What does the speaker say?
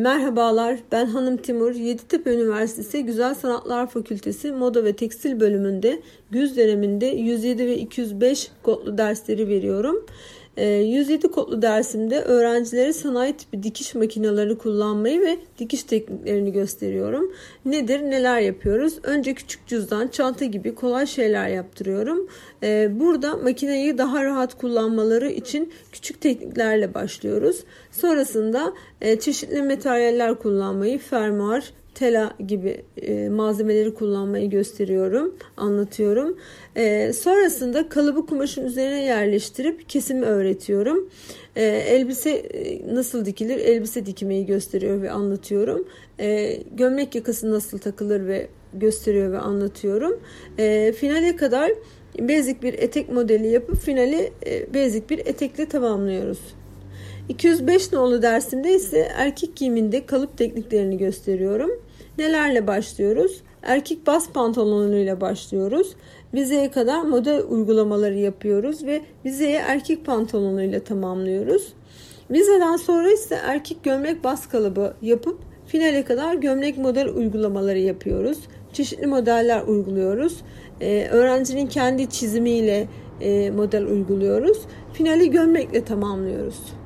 Merhabalar, ben Hanım Timur. Yeditepe Üniversitesi Güzel Sanatlar Fakültesi Moda ve Tekstil bölümünde güz döneminde 107 ve 205 kodlu dersleri veriyorum. 107 ee, kodlu dersimde öğrencilere sanayi tipi dikiş makineleri kullanmayı ve dikiş tekniklerini gösteriyorum. Nedir, neler yapıyoruz? Önce küçük cüzdan, çanta gibi kolay şeyler yaptırıyorum. Ee, burada makineyi daha rahat kullanmaları için küçük tekniklerle başlıyoruz. Sonrasında e, çeşitli materyaller kullanmayı, fermuar, tela gibi e, malzemeleri kullanmayı gösteriyorum, anlatıyorum. E, sonrasında kalıbı kumaşın üzerine yerleştirip kesimi öğretiyorum. E, elbise e, nasıl dikilir, elbise dikmeyi gösteriyor ve anlatıyorum. E, gömlek yakası nasıl takılır ve gösteriyor ve anlatıyorum. E, finale kadar basic bir etek modeli yapıp finali e, basic bir etekle tamamlıyoruz. 205 nolu dersimde ise erkek giyiminde kalıp tekniklerini gösteriyorum. Nelerle başlıyoruz? Erkek bas pantolonuyla başlıyoruz. Vizeye kadar model uygulamaları yapıyoruz ve vizeye erkek pantolonuyla tamamlıyoruz. Vizeden sonra ise erkek gömlek bas kalıbı yapıp finale kadar gömlek model uygulamaları yapıyoruz. Çeşitli modeller uyguluyoruz. Ee, öğrencinin kendi çizimiyle e, model uyguluyoruz. Finali gömlekle tamamlıyoruz.